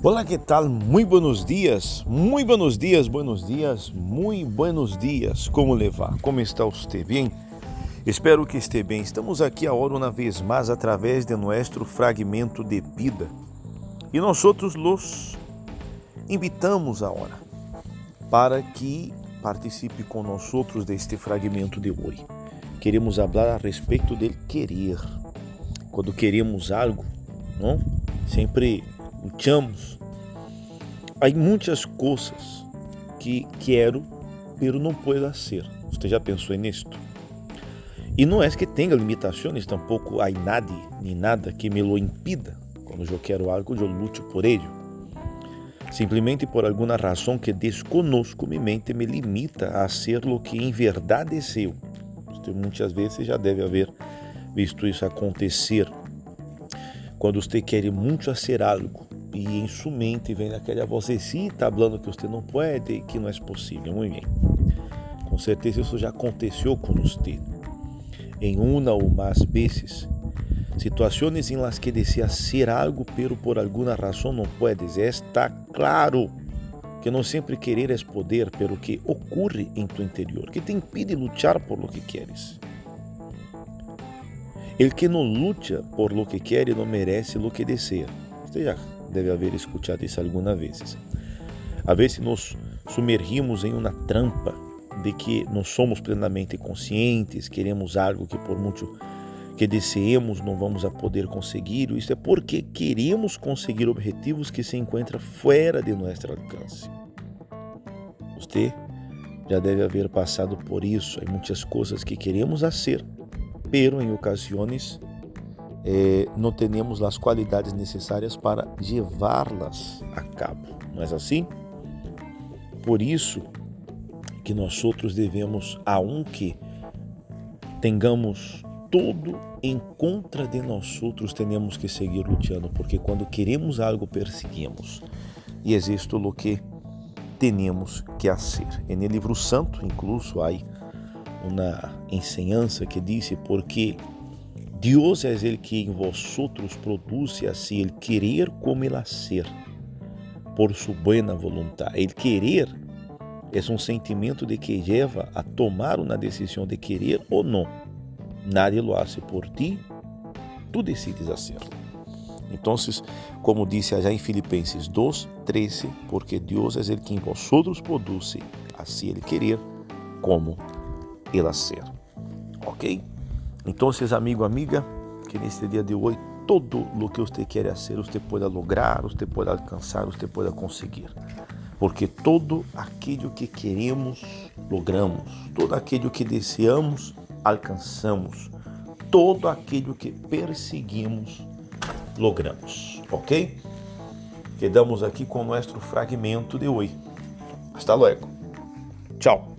Olá, que tal? Muito buenos dias, muito buenos dias, buenos dias, muito buenos dias. Como levar? Como está você? Bem? Espero que esteja bem. Estamos aqui agora uma vez mais através de nosso fragmento de vida. E nós outros los invitamos agora para que participe com nós outros deste fragmento de hoje. Queremos falar a respeito de querer. Quando queremos algo, não? Sempre lutamos. Há muitas coisas que quero, pero não puedo ser. Você já pensou nisto? E não é que tenha limitações, tampouco há nada nem nada que me lo impida. Quando eu quero algo, eu luto por ele. Simplesmente por alguma razão que desconosco, minha mente me limita a ser o que em verdade é seu. Você muitas vezes já deve haver visto isso acontecer. Quando você quer muito fazer algo, e em sua mente vem aquela vocecita falando que você não pode e que não é possível. Muito bem. Com certeza isso já aconteceu com você. Em uma ou mais vezes, situações em las que desea ser algo, pero por alguma razão não puedes. Está claro que não sempre querer é poder, pero que ocorre em tu interior, que te impide lutar por lo que queres. El que não luta por lo que quer não merece lo que deseja. Você já deve haver escutado isso algumas vezes. A vezes nos sumergimos em uma trampa de que não somos plenamente conscientes, queremos algo que por muito que deseemos não vamos a poder conseguir. Isso é porque queremos conseguir objetivos que se encontram fora de nosso alcance. Você já deve haver passado por isso. Há muitas coisas que queremos fazer, pero em ocasiões eh, não temos as qualidades necessárias para levá-las a cabo. Não é assim? Por isso que nós outros devemos, aunque tenhamos tudo em contra de nós outros, temos que seguir lutando, porque quando queremos algo, perseguimos. E existe o que temos que fazer. E no livro santo, incluso, há uma enseñança que diz, porque Deus é ele que em vosotros produz assim el querer como el hacer, por sua buena voluntad. El querer é um sentimento de que leva a tomar uma decisão de querer ou não. Nadie lo hace por ti, tu decides hacerlo. Então, como disse já em Filipenses 2, 13, porque Deus é ele que em vosotros produz assim ele querer como ele hacer. Ok? Então, amigo, amiga, que neste dia de hoje, todo o que você quer fazer, você pode lograr, você pode alcançar, você pode conseguir. Porque todo aquilo que queremos, logramos. Todo aquilo que desejamos, alcançamos. Todo aquilo que perseguimos, logramos. Ok? Quedamos aqui com o nosso fragmento de hoje. Hasta luego. Tchau.